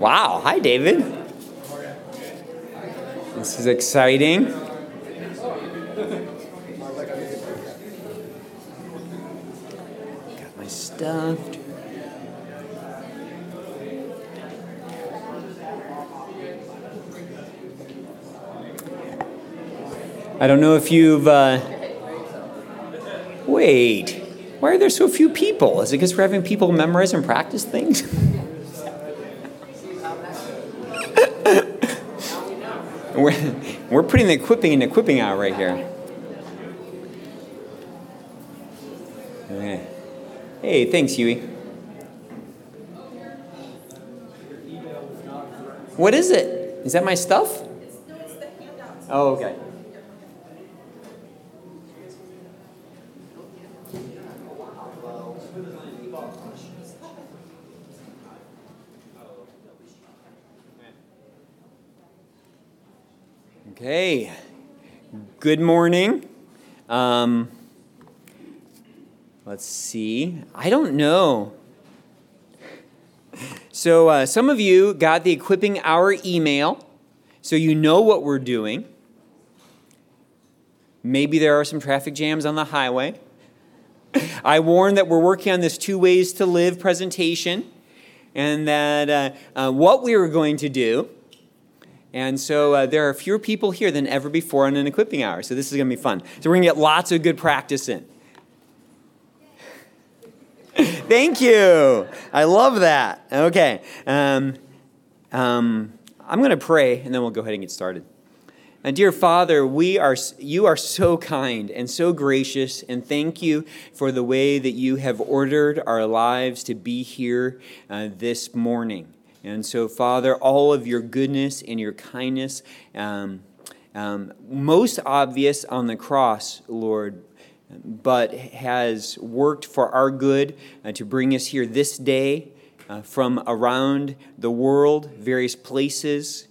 Wow. Hi, David. This is exciting. Got my stuff. I don't know if you've. Uh... Wait, why are there so few people? Is it because we're having people memorize and practice things? we're, putting the equipping and equipping out right here. Okay. Hey, thanks, Huey. What is it? Is that my stuff? Oh, okay. Okay. Good morning. Um, let's see. I don't know. So, uh, some of you got the Equipping Hour email, so you know what we're doing. Maybe there are some traffic jams on the highway. I warned that we're working on this two ways to live presentation, and that uh, uh, what we were going to do and so uh, there are fewer people here than ever before on an equipping hour. So this is going to be fun. So we're going to get lots of good practice in. Thank you. I love that. Okay. Um, um, I'm going to pray, and then we'll go ahead and get started. And dear Father, we are, you are so kind and so gracious, and thank you for the way that you have ordered our lives to be here uh, this morning. And so, Father, all of your goodness and your kindness, um, um, most obvious on the cross, Lord, but has worked for our good uh, to bring us here this day uh, from around the world, various places,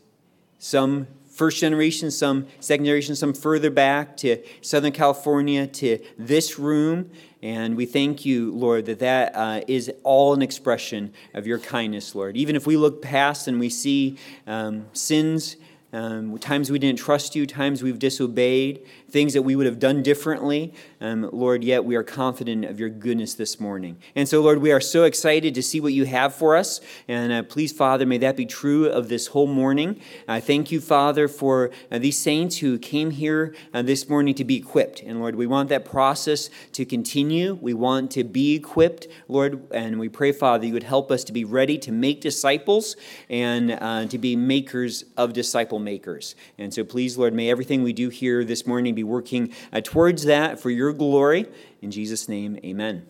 some first generation, some second generation, some further back to Southern California, to this room. And we thank you, Lord, that that uh, is all an expression of your kindness, Lord. Even if we look past and we see um, sins, um, times we didn't trust you, times we've disobeyed, things that we would have done differently, um, Lord, yet we are confident of your goodness this morning. And so, Lord, we are so excited to see what you have for us. And uh, please, Father, may that be true of this whole morning. I thank you, Father, for uh, these saints who came here uh, this morning to be equipped. And Lord, we want that process to continue. We want to be equipped, Lord, and we pray, Father, you would help us to be ready to make disciples and uh, to be makers of disciple makers. And so, please, Lord, may everything we do here this morning be working uh, towards that for your glory. In Jesus' name, amen.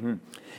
Mm-hmm.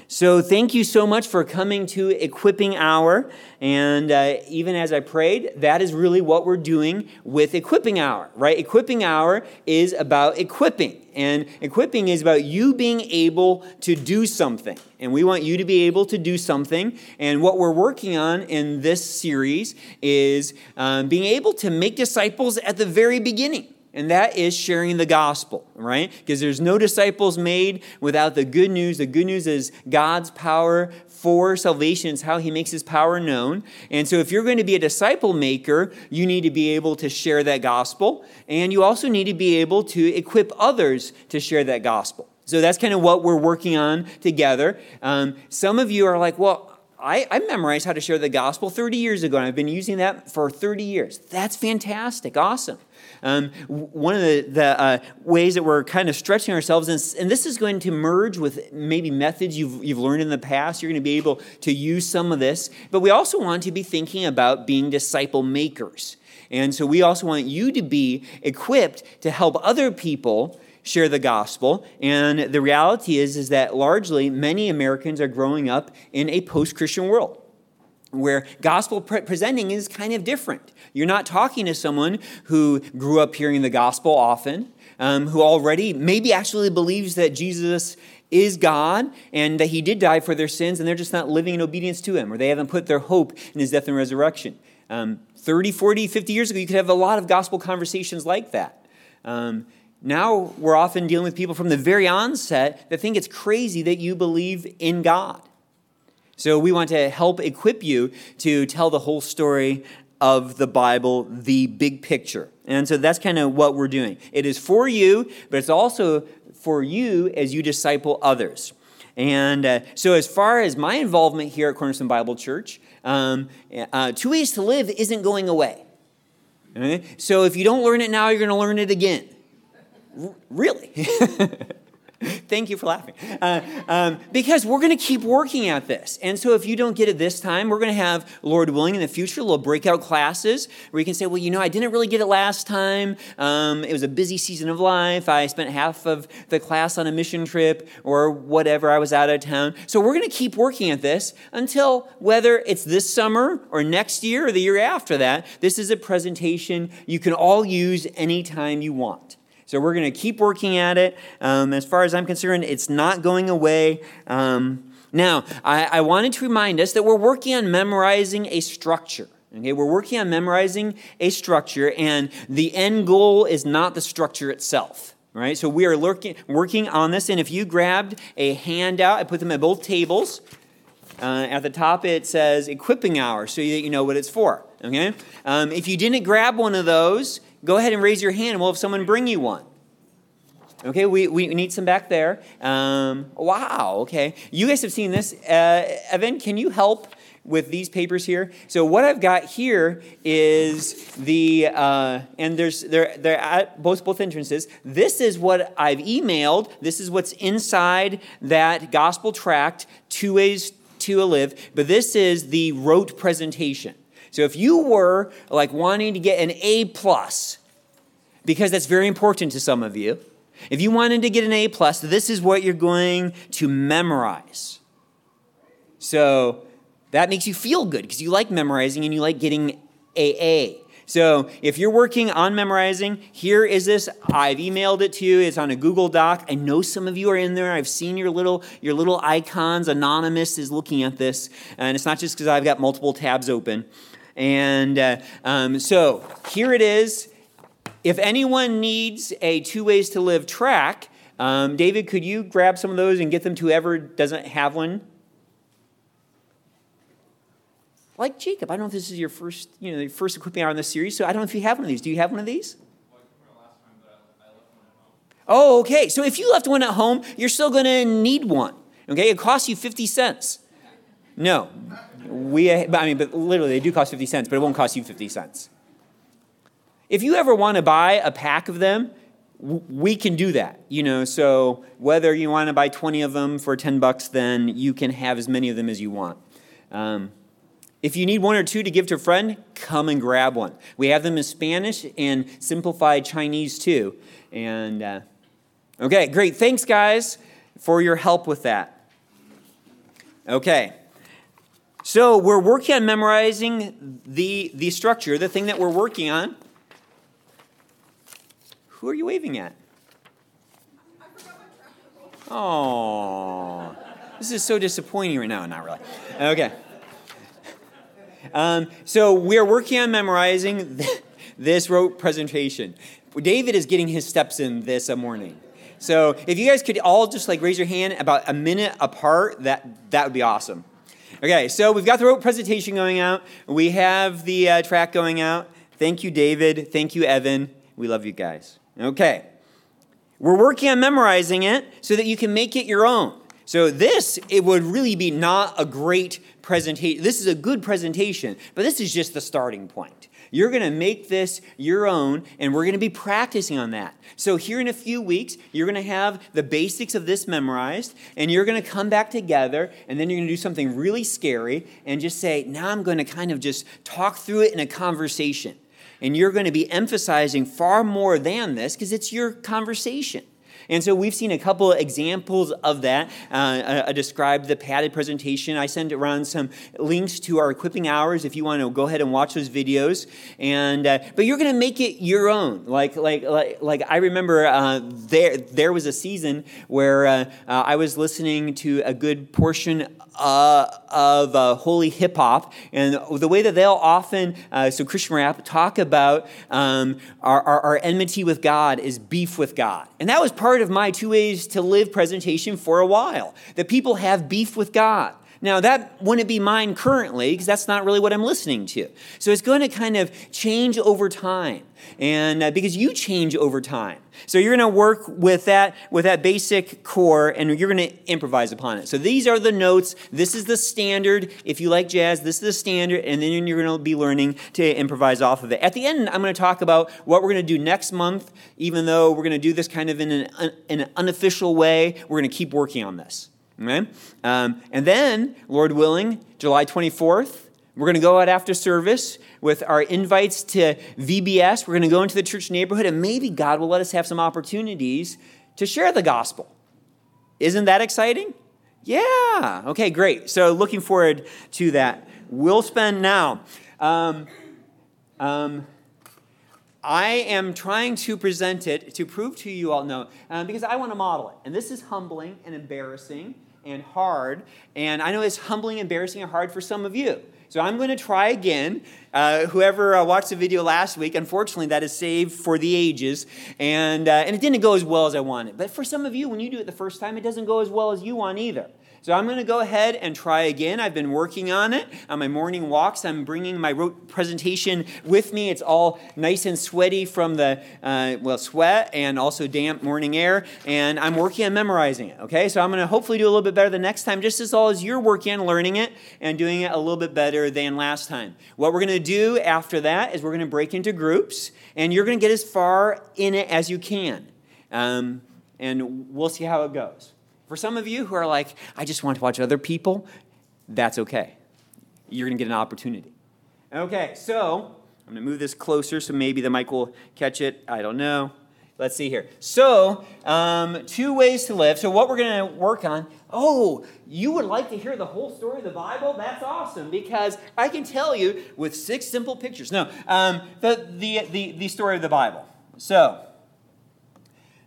So, thank you so much for coming to Equipping Hour. And uh, even as I prayed, that is really what we're doing with Equipping Hour, right? Equipping Hour is about equipping. And equipping is about you being able to do something. And we want you to be able to do something. And what we're working on in this series is um, being able to make disciples at the very beginning and that is sharing the gospel, right? Because there's no disciples made without the good news. The good news is God's power for salvation, it's how he makes his power known. And so, if you're going to be a disciple maker, you need to be able to share that gospel, and you also need to be able to equip others to share that gospel. So, that's kind of what we're working on together. Um, some of you are like, well, I, I, memorized how to share the gospel 30 years ago, and I've been using that for 30 years. That's fantastic, awesome. Um, one of the, the uh, ways that we're kind of stretching ourselves, and, and, this is going to merge with maybe methods you've, you've learned in the past. You're going to be able to use some of this, but we also want to be thinking about being disciple makers. And so we also want you to be equipped to help other people share the gospel. And the reality is, is that largely many Americans are growing up in a post Christian world where gospel pre- presenting is kind of different. You're not talking to someone who grew up hearing the gospel often, um, who already maybe actually believes that Jesus is God and that he did die for their sins and they're just not living in obedience to him or they haven't put their hope in his death and resurrection. Um, 30, 40, 50 years ago, you could have a lot of gospel conversations like that. Um, now we're often dealing with people from the very onset that think it's crazy that you believe in God. So we want to help equip you to tell the whole story of the Bible, the big picture. And so that's kind of what we're doing. It is for you, but it's also for you as you disciple others. And uh, so, as far as my involvement here at Cornerstone Bible Church, um, uh, Two Ways to Live isn't going away. Okay? So, if you don't learn it now, you're going to learn it again. Really? Thank you for laughing. Uh, um, because we're going to keep working at this. And so if you don't get it this time, we're going to have, Lord willing, in the future, little breakout classes where you can say, well, you know, I didn't really get it last time. Um, it was a busy season of life. I spent half of the class on a mission trip or whatever. I was out of town. So we're going to keep working at this until whether it's this summer or next year or the year after that, this is a presentation you can all use anytime you want. So we're going to keep working at it. Um, as far as I'm concerned, it's not going away. Um, now, I, I wanted to remind us that we're working on memorizing a structure. Okay, we're working on memorizing a structure, and the end goal is not the structure itself. Right? So we are lurking, working on this, and if you grabbed a handout, I put them at both tables. Uh, at the top, it says equipping hour, so that you know what it's for. Okay? Um, if you didn't grab one of those, go ahead and raise your hand and we'll have someone bring you one. Okay, we, we need some back there. Um, wow, okay. You guys have seen this. Uh, Evan, can you help with these papers here? So what I've got here is the, uh, and there's, they're, they're at both, both entrances. This is what I've emailed. This is what's inside that gospel tract, Two Ways to a Live. But this is the rote presentation. So if you were like wanting to get an A plus, because that's very important to some of you, if you wanted to get an A plus, this is what you're going to memorize. So that makes you feel good because you like memorizing and you like getting AA. So if you're working on memorizing, here is this. I've emailed it to you. It's on a Google Doc. I know some of you are in there. I've seen your little your little icons. Anonymous is looking at this, and it's not just because I've got multiple tabs open. And uh, um, so here it is. If anyone needs a two ways to live track, um, David, could you grab some of those and get them to whoever doesn't have one? Like Jacob, I don't know if this is your first, you know, your first equipping hour in this series, so I don't know if you have one of these. Do you have one of these? Oh, okay. So if you left one at home, you're still going to need one. Okay, it costs you 50 cents. No, we, I mean, but literally, they do cost 50 cents, but it won't cost you 50 cents. If you ever want to buy a pack of them, we can do that you know? So whether you want to buy 20 of them for 10 bucks then you can have as many of them as you want. Um, if you need one or two to give to a friend come and grab one. We have them in spanish and simplified chinese too and uh, okay great. Thanks guys for your help with that. Okay so we're working on memorizing the, the structure, the thing that we're working on. Who are you waving at? Oh, this is so disappointing right now. Not really. Okay. Um, so we're working on memorizing this rote presentation. David is getting his steps in this morning. So if you guys could all just like raise your hand about a minute apart, that that would be awesome. Okay, so we've got the presentation going out. We have the uh, track going out. Thank you, David. Thank you, Evan. We love you guys. Okay. We're working on memorizing it so that you can make it your own. So this, it would really be not a great presentation. This is a good presentation, but this is just the starting point. You're going to make this your own, and we're going to be practicing on that. So, here in a few weeks, you're going to have the basics of this memorized, and you're going to come back together, and then you're going to do something really scary and just say, Now I'm going to kind of just talk through it in a conversation. And you're going to be emphasizing far more than this because it's your conversation. And so we've seen a couple examples of that. Uh, I described the padded presentation. I sent around some links to our equipping hours if you want to go ahead and watch those videos. And uh, but you're going to make it your own. Like like like, like I remember uh, there there was a season where uh, uh, I was listening to a good portion uh, of uh, holy hip hop, and the way that they'll often, uh, so Christian rap, talk about um, our, our, our, enmity with God is beef with God. And that was part of my two ways to live presentation for a while. That people have beef with God. Now, that wouldn't be mine currently because that's not really what I'm listening to. So it's going to kind of change over time. And uh, because you change over time. So you're going to work with that, with that basic core and you're going to improvise upon it. So these are the notes. This is the standard. If you like jazz, this is the standard. And then you're going to be learning to improvise off of it. At the end, I'm going to talk about what we're going to do next month, even though we're going to do this kind of in an, in an unofficial way. We're going to keep working on this. Okay? Um, and then, Lord willing, July 24th, we're going to go out after service with our invites to VBS. We're going to go into the church neighborhood, and maybe God will let us have some opportunities to share the gospel. Isn't that exciting? Yeah. Okay, great. So, looking forward to that. We'll spend now. Um, um, I am trying to present it to prove to you all no, um, because I want to model it. And this is humbling and embarrassing and hard. And I know it's humbling, embarrassing, and hard for some of you. So I'm going to try again. Uh, whoever uh, watched the video last week, unfortunately, that is saved for the ages. And, uh, and it didn't go as well as I wanted. But for some of you, when you do it the first time, it doesn't go as well as you want either. So I'm going to go ahead and try again. I've been working on it on my morning walks. I'm bringing my presentation with me. It's all nice and sweaty from the, uh, well, sweat and also damp morning air. And I'm working on memorizing it, okay? So I'm going to hopefully do a little bit better the next time, just as all as you're working on learning it and doing it a little bit better than last time. What we're going to do after that is we're going to break into groups, and you're going to get as far in it as you can. Um, and we'll see how it goes. For some of you who are like, I just want to watch other people, that's okay. You're going to get an opportunity. Okay, so I'm going to move this closer so maybe the mic will catch it. I don't know. Let's see here. So, um, two ways to live. So, what we're going to work on. Oh, you would like to hear the whole story of the Bible? That's awesome because I can tell you with six simple pictures. No, um, the, the, the, the story of the Bible. So,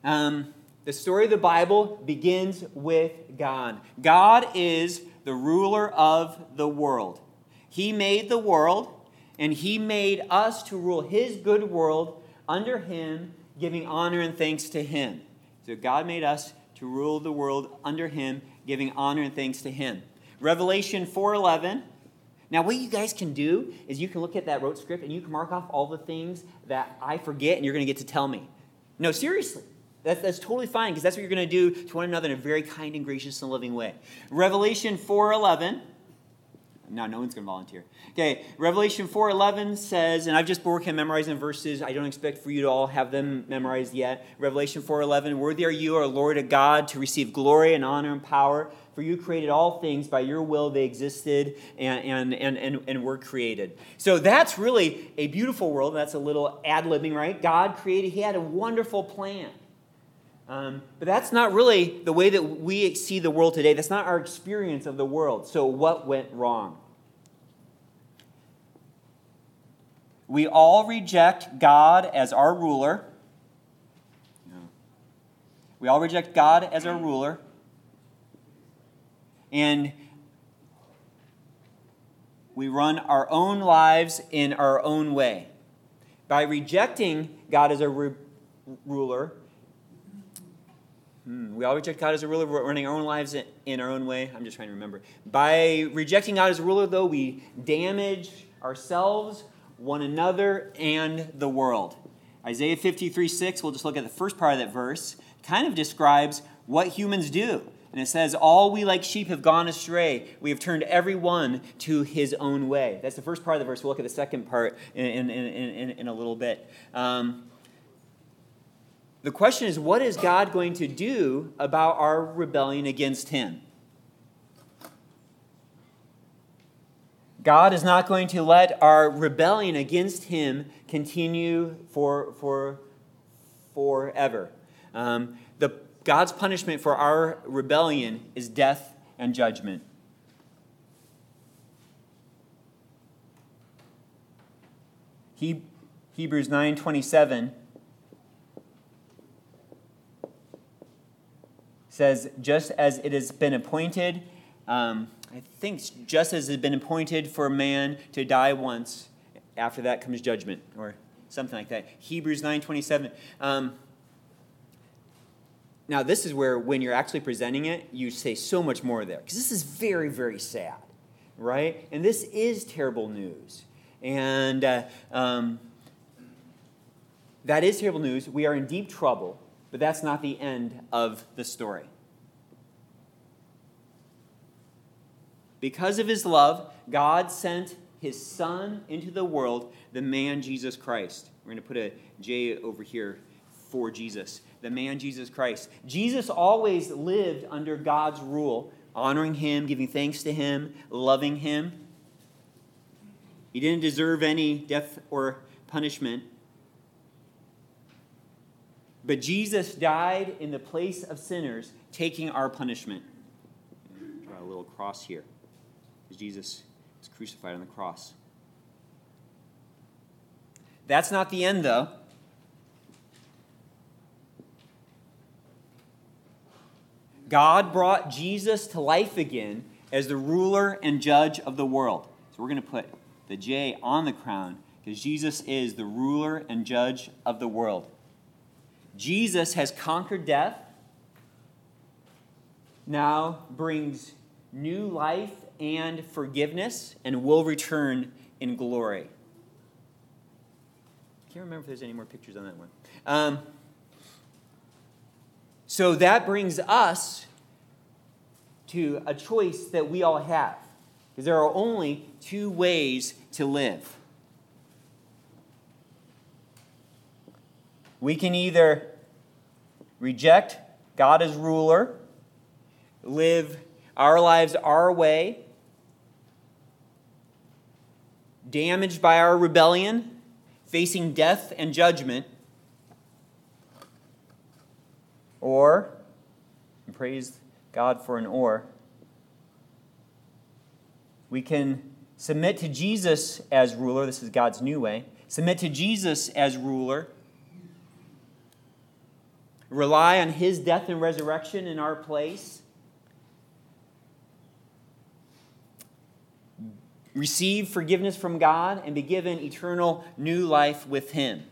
um, the story of the Bible begins with God. God is the ruler of the world. He made the world, and He made us to rule His good world under Him, giving honor and thanks to Him. So God made us to rule the world under Him, giving honor and thanks to Him. Revelation 4:11. Now, what you guys can do is you can look at that rote script and you can mark off all the things that I forget, and you're going to get to tell me. No, seriously. That's, that's totally fine because that's what you're going to do to one another in a very kind and gracious and loving way. Revelation 4.11. No, no one's going to volunteer. Okay, Revelation 4.11 says, and I've just working on memorizing verses. I don't expect for you to all have them memorized yet. Revelation 4.11, Worthy are you, our Lord, a God, to receive glory and honor and power. For you created all things. By your will they existed and, and, and, and, and were created. So that's really a beautiful world. That's a little ad-libbing, right? God created, he had a wonderful plan. Um, but that's not really the way that we see the world today. That's not our experience of the world. So, what went wrong? We all reject God as our ruler. We all reject God as our ruler. And we run our own lives in our own way. By rejecting God as a ru- ruler, Hmm. We all reject God as a ruler, running our own lives in our own way. I'm just trying to remember. By rejecting God as a ruler, though, we damage ourselves, one another, and the world. Isaiah 53 6, we'll just look at the first part of that verse, kind of describes what humans do. And it says, All we like sheep have gone astray. We have turned every one to his own way. That's the first part of the verse. We'll look at the second part in, in, in, in a little bit. Um, the question is, what is God going to do about our rebellion against Him? God is not going to let our rebellion against Him continue for, for, forever. Um, the, God's punishment for our rebellion is death and judgment. He, Hebrews 9:27 says, just as it has been appointed, um, I think just as it has been appointed for a man to die once, after that comes judgment, or something like that. Hebrews 9.27. Um, now, this is where, when you're actually presenting it, you say so much more there. Because this is very, very sad, right? And this is terrible news. And uh, um, that is terrible news. We are in deep trouble, but that's not the end of the story. Because of his love, God sent his Son into the world, the man Jesus Christ. We're going to put a J over here for Jesus, the man Jesus Christ. Jesus always lived under God's rule, honoring him, giving thanks to him, loving him. He didn't deserve any death or punishment. But Jesus died in the place of sinners, taking our punishment. Draw a little cross here. Jesus is crucified on the cross. That's not the end, though. God brought Jesus to life again as the ruler and judge of the world. So we're going to put the J on the crown because Jesus is the ruler and judge of the world. Jesus has conquered death, now brings new life and forgiveness, and will return in glory. I can't remember if there's any more pictures on that one. Um, so that brings us to a choice that we all have. Because there are only two ways to live. We can either reject God as ruler, live our lives our way, damaged by our rebellion, facing death and judgment, Or, and praise God for an or, we can submit to Jesus as ruler. This is God's new way. Submit to Jesus as ruler. Rely on his death and resurrection in our place. Receive forgiveness from God and be given eternal new life with him.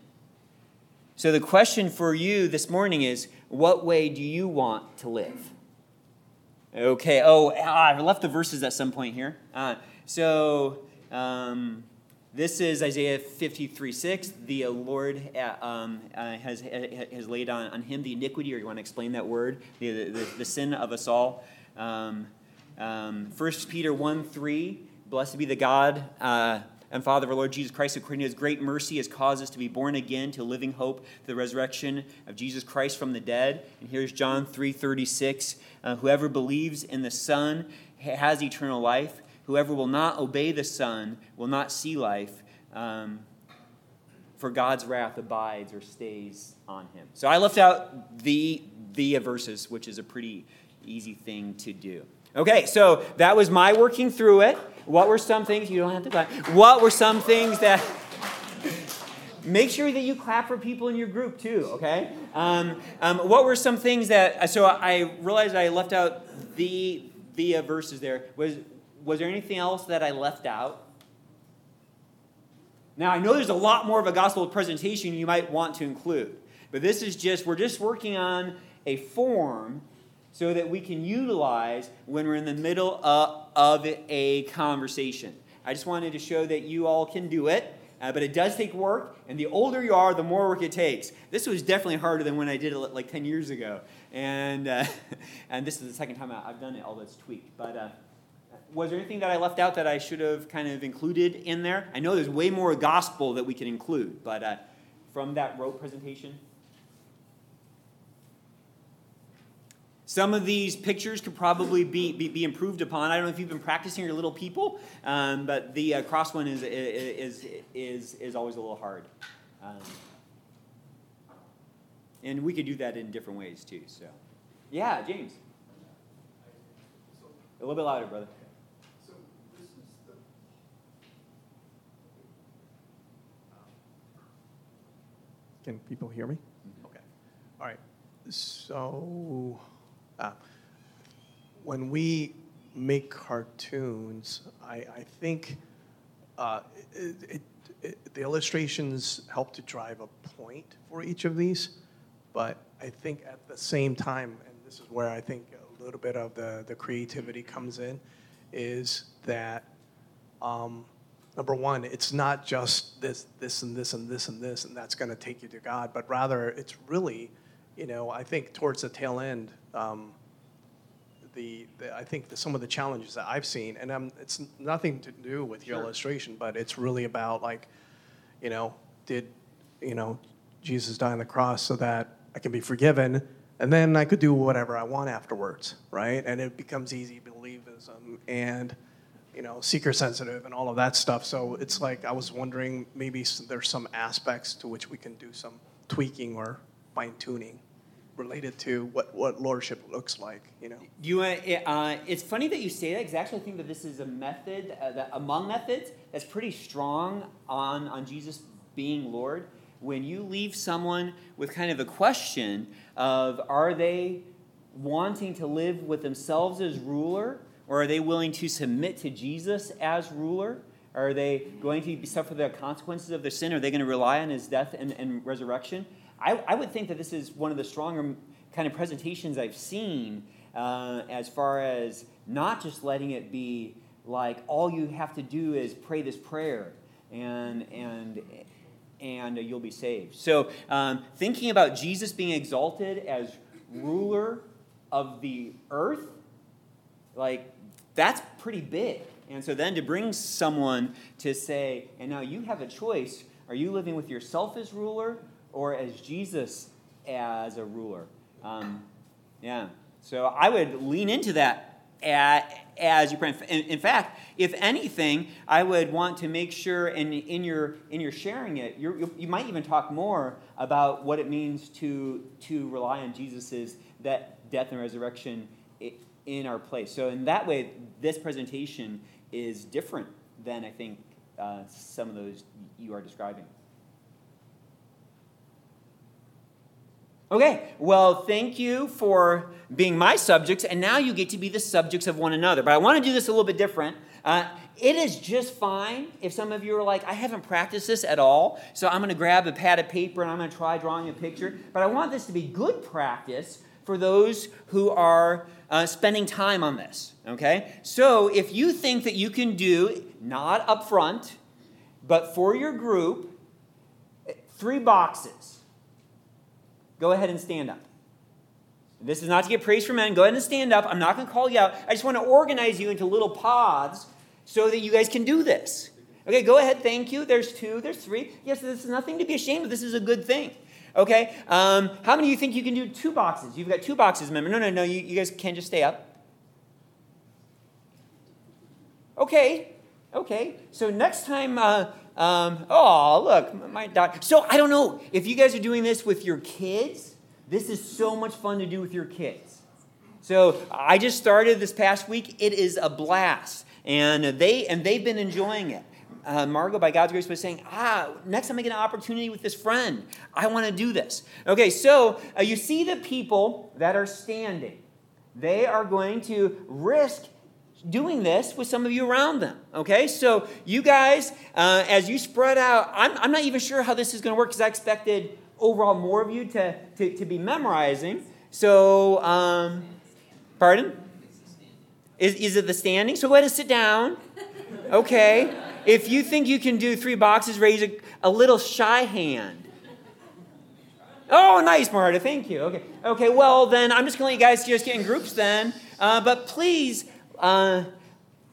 So, the question for you this morning is what way do you want to live? Okay, oh, I left the verses at some point here. Uh, so, um, this is Isaiah 53 6. The Lord uh, um, uh, has, has laid on, on him the iniquity, or you want to explain that word, the, the, the sin of us all. Um, um, 1 Peter 1 3. Blessed be the God uh, and Father of our Lord Jesus Christ, according to his great mercy, has caused us to be born again to living hope, the resurrection of Jesus Christ from the dead. And here's John 3:36. Uh, whoever believes in the Son has eternal life. Whoever will not obey the Son will not see life. Um, for God's wrath abides or stays on him. So I left out the the verses, which is a pretty easy thing to do. Okay, so that was my working through it. What were some things, you don't have to clap, what were some things that, make sure that you clap for people in your group too, okay? Um, um, what were some things that, so I realized I left out the, the uh, verses there. Was, was there anything else that I left out? Now, I know there's a lot more of a gospel presentation you might want to include, but this is just, we're just working on a form so that we can utilize when we're in the middle of, of a conversation. I just wanted to show that you all can do it. Uh, but it does take work, and the older you are, the more work it takes. This was definitely harder than when I did it like 10 years ago. And, uh, and this is the second time I've done it, all that's tweaked. But uh, was there anything that I left out that I should have kind of included in there? I know there's way more gospel that we can include, but uh, from that rote presentation, Some of these pictures could probably be, be, be, improved upon. I don't know if you've been practicing your little people, um, but the uh, cross one is, is, is, is always a little hard. Um, and we could do that in different ways too. So, yeah, James. A little bit louder, brother. Can people hear me? Mm-hmm. Okay. All right. So uh, when we make cartoons, I, I think uh, it, it, it, the illustrations help to drive a point for each of these, but I think at the same time, and this is where I think a little bit of the, the creativity comes in, is that um, number one, it's not just this, this, and this, and this, and this, and that's going to take you to God, but rather it's really, you know, I think towards the tail end, um, the, the, I think the, some of the challenges that I've seen, and um, it's nothing to do with your Sure. illustration, but it's really about like, you know, did, you know, Jesus die on the cross so that I can be forgiven, and then I could do whatever I want afterwards, right? And it becomes easy believism and, you know, seeker sensitive and all of that stuff. So it's like I was wondering maybe there's some aspects to which we can do some tweaking or fine tuning related to what, what lordship looks like, you know? You, uh, uh, it's funny that you say that because actually I think that this is a method, uh, that among methods, that's pretty strong on, on Jesus being Lord. When you leave someone with kind of a question of are they wanting to live with themselves as ruler, or are they willing to submit to Jesus as ruler? Are they going to suffer the consequences of their sin? Are they going to rely on his death and, and resurrection? I, I would think that this is one of the stronger kind of presentations I've seen uh, as far as not just letting it be like all you have to do is pray this prayer and and and you'll be saved. So um, thinking about Jesus being exalted as ruler of the earth, like that's pretty big. And so then to bring someone to say, and now you have a choice: are you living with yourself as ruler or as Jesus as a ruler? Um, yeah. So I would lean into that as you pray. In, fact, if anything, I would want to make sure, in, in your in your sharing it, you might even talk more about what it means to to rely on Jesus's that death and resurrection in our place. So in that way, this presentation is different than I think uh, some of those you are describing. Okay, well, thank you for being my subjects, and now you get to be the subjects of one another. But I want to do this a little bit different. Uh, it is just fine if some of you are like, I haven't practiced this at all, so I'm going to grab a pad of paper and I'm going to try drawing a picture. But I want this to be good practice for those who are uh, spending time on this. Okay? So if you think that you can do, not up front, but for your group, three boxes go ahead and stand up. This is not to get praise for men. Go ahead and stand up. I'm not going to call you out. I just want to organize you into little pods so that you guys can do this. Okay, go ahead. Thank you. There's two. There's three. Yes, this is nothing to be ashamed of. This is a good thing. Okay, um, how many of you think you can do two boxes? You've got two boxes, remember? No, no, no. You, you guys can just stay up. Okay, okay. So next time, uh, um, oh, look, my daughter. So I don't know if you guys are doing this with your kids. This is so much fun to do with your kids. So I just started this past week. It is a blast, and they and they've been enjoying it. Uh, Margot, by God's grace, was saying, "Ah, next time I get an opportunity with this friend, I want to do this." Okay, so uh, you see the people that are standing. They are going to risk doing this with some of you around them. Okay, so you guys, uh, as you spread out, I'm, I'm not even sure how this is going to work because I expected overall more of you to, to, to be memorizing. So, um, pardon? Is, is it the standing? So go ahead and sit down. Okay. If you think you can do three boxes, raise a, a little shy hand. Oh, nice, Marta. Thank you. Okay. Okay. Well, then I'm just going to let you guys just get in groups then. Uh, but please, uh,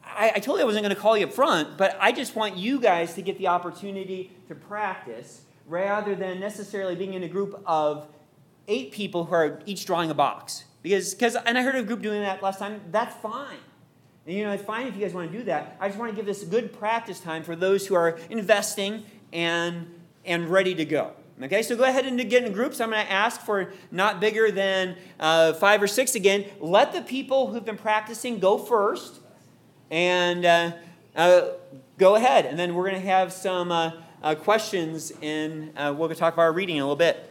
I, I told you I wasn't going to call you up front, but I just want you guys to get the opportunity to practice rather than necessarily being in a group of eight people who are each drawing a box. Because, because and I heard a group doing that last time. That's fine. And you know, it's fine if you guys want to do that. I just want to give this good practice time for those who are investing and and ready to go. Okay, so go ahead and get in groups. I'm going to ask for not bigger than uh, five or six again. Let the people who've been practicing go first, and uh, uh, go ahead. And then we're going to have some uh, uh, questions, and uh, we'll talk about our reading in a little bit.